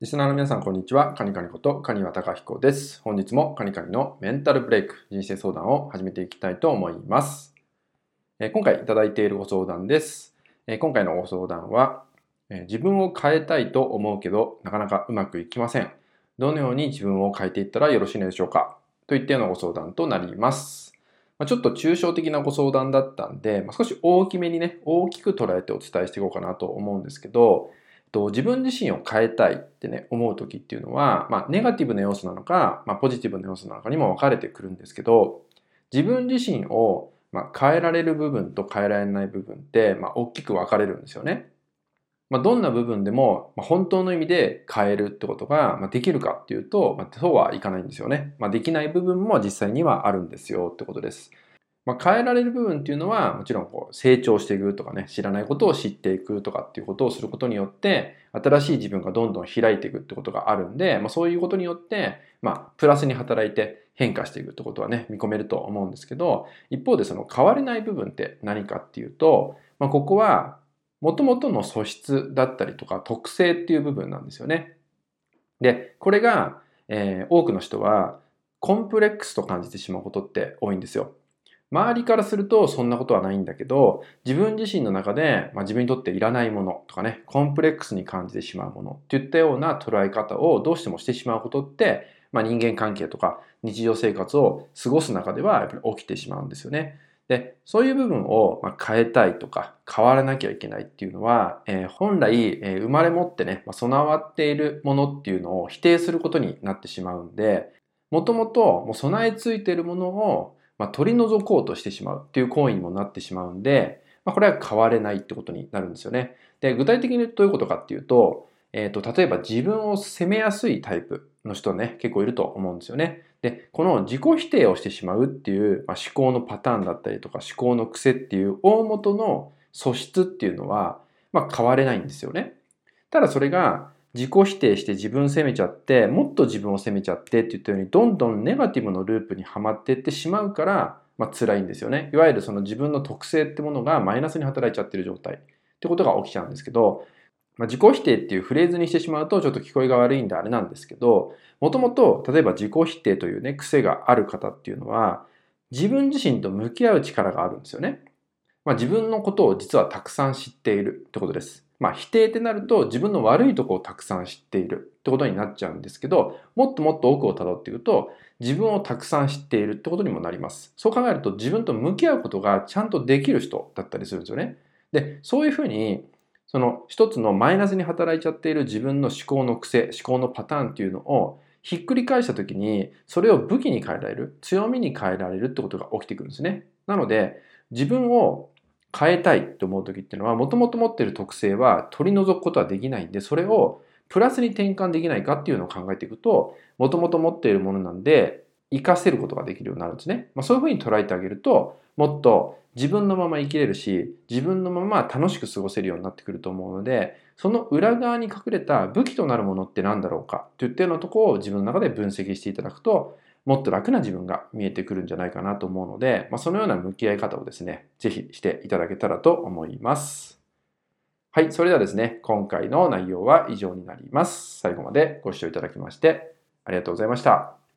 リスナーの皆さん、こんにちは。カニカニことカニワタカヒコです。本日もカニカニのメンタルブレイク人生相談を始めていきたいと思います。え今回いただいているご相談です。え今回のご相談は、え自分を変えたいと思うけど、なかなかうまくいきません。どのように自分を変えていったらよろしいのでしょうか？といったようなご相談となります。まちょっと抽象的なご相談だったんで、ま少し大きめにね、大きく捉えてお伝えしていこうかなと思うんですけど、と自分自身を変えたいってね、思う時っていうのは、まあ、ネガティブな要素なのか、まあ、ポジティブな要素なのかにも分かれてくるんですけど、自分自身を、まあ、変えられる部分と変えられない部分って、まあ、大きく分かれるんですよね。まあ、どんな部分でも、まあ、本当の意味で変えるってことが、まあ、できるかっていうと、まあ、そうはいかないんですよね。まあ、できない部分も実際にはあるんですよってことです。まあ、変えられる部分っていうのはもちろんこう成長していくとかね知らないことを知っていくとかっていうことをすることによって新しい自分がどんどん開いていくってことがあるんで、まあ、そういうことによってまあプラスに働いて変化していくってことはね見込めると思うんですけど一方でその変われない部分って何かっていうと、まあ、ここはもともとの素質だったりとか特性っていう部分なんですよね。でこれが、えー、多くの人はコンプレックスと感じてしまうことって多いんですよ。周りからするとそんなことはないんだけど、自分自身の中で、まあ、自分にとっていらないものとかね、コンプレックスに感じてしまうものっていったような捉え方をどうしてもしてしまうことって、まあ、人間関係とか日常生活を過ごす中ではやっぱり起きてしまうんですよね。で、そういう部分を変えたいとか変わらなきゃいけないっていうのは、えー、本来、えー、生まれ持ってね、まあ、備わっているものっていうのを否定することになってしまうんで、もともと備え付いているものをまあ、取り除こうとしてしまうっていう行為にもなってしまうんで、まあ、これは変われないってことになるんですよね。で、具体的にどういうことかっていうと、えっ、ー、と、例えば自分を責めやすいタイプの人ね、結構いると思うんですよね。で、この自己否定をしてしまうっていう、まあ、思考のパターンだったりとか思考の癖っていう大元の素質っていうのは、まあ、変われないんですよね。ただそれが自己否定して自分責めちゃって、もっと自分を責めちゃってって言ったように、どんどんネガティブのループにはまっていってしまうから、まあ、辛いんですよね。いわゆるその自分の特性ってものがマイナスに働いちゃってる状態ってことが起きちゃうんですけど、まあ、自己否定っていうフレーズにしてしまうとちょっと聞こえが悪いんであれなんですけど、もともと例えば自己否定というね、癖がある方っていうのは、自分自身と向き合う力があるんですよね。まあ、自分のことを実はたくさん知っているってことです。まあ、否定ってなると自分の悪いとこをたくさん知っているってことになっちゃうんですけど、もっともっと奥をたどっていくと、自分をたくさん知っているってことにもなります。そう考えると自分と向き合うことがちゃんとできる人だったりするんですよね。で、そういうふうに、その一つのマイナスに働いちゃっている自分の思考の癖、思考のパターンっていうのをひっくり返した時に、それを武器に変えられる、強みに変えられるってことが起きてくるんですね。なので、自分を変えたいと思う時っていうのは、もともと持っている特性は取り除くことはできないんで、それをプラスに転換できないかっていうのを考えていくと、もともと持っているものなんで、活かせることができるようになるんですね。まあ、そういうふうに捉えてあげると、もっと自分のまま生きれるし、自分のまま楽しく過ごせるようになってくると思うので、その裏側に隠れた武器となるものって何だろうかといったようなところを自分の中で分析していただくと、もっと楽な自分が見えてくるんじゃないかなと思うので、まあ、そのような向き合い方をですね、ぜひしていただけたらと思います。はい、それではですね、今回の内容は以上になります。最後までご視聴いただきましてありがとうございました。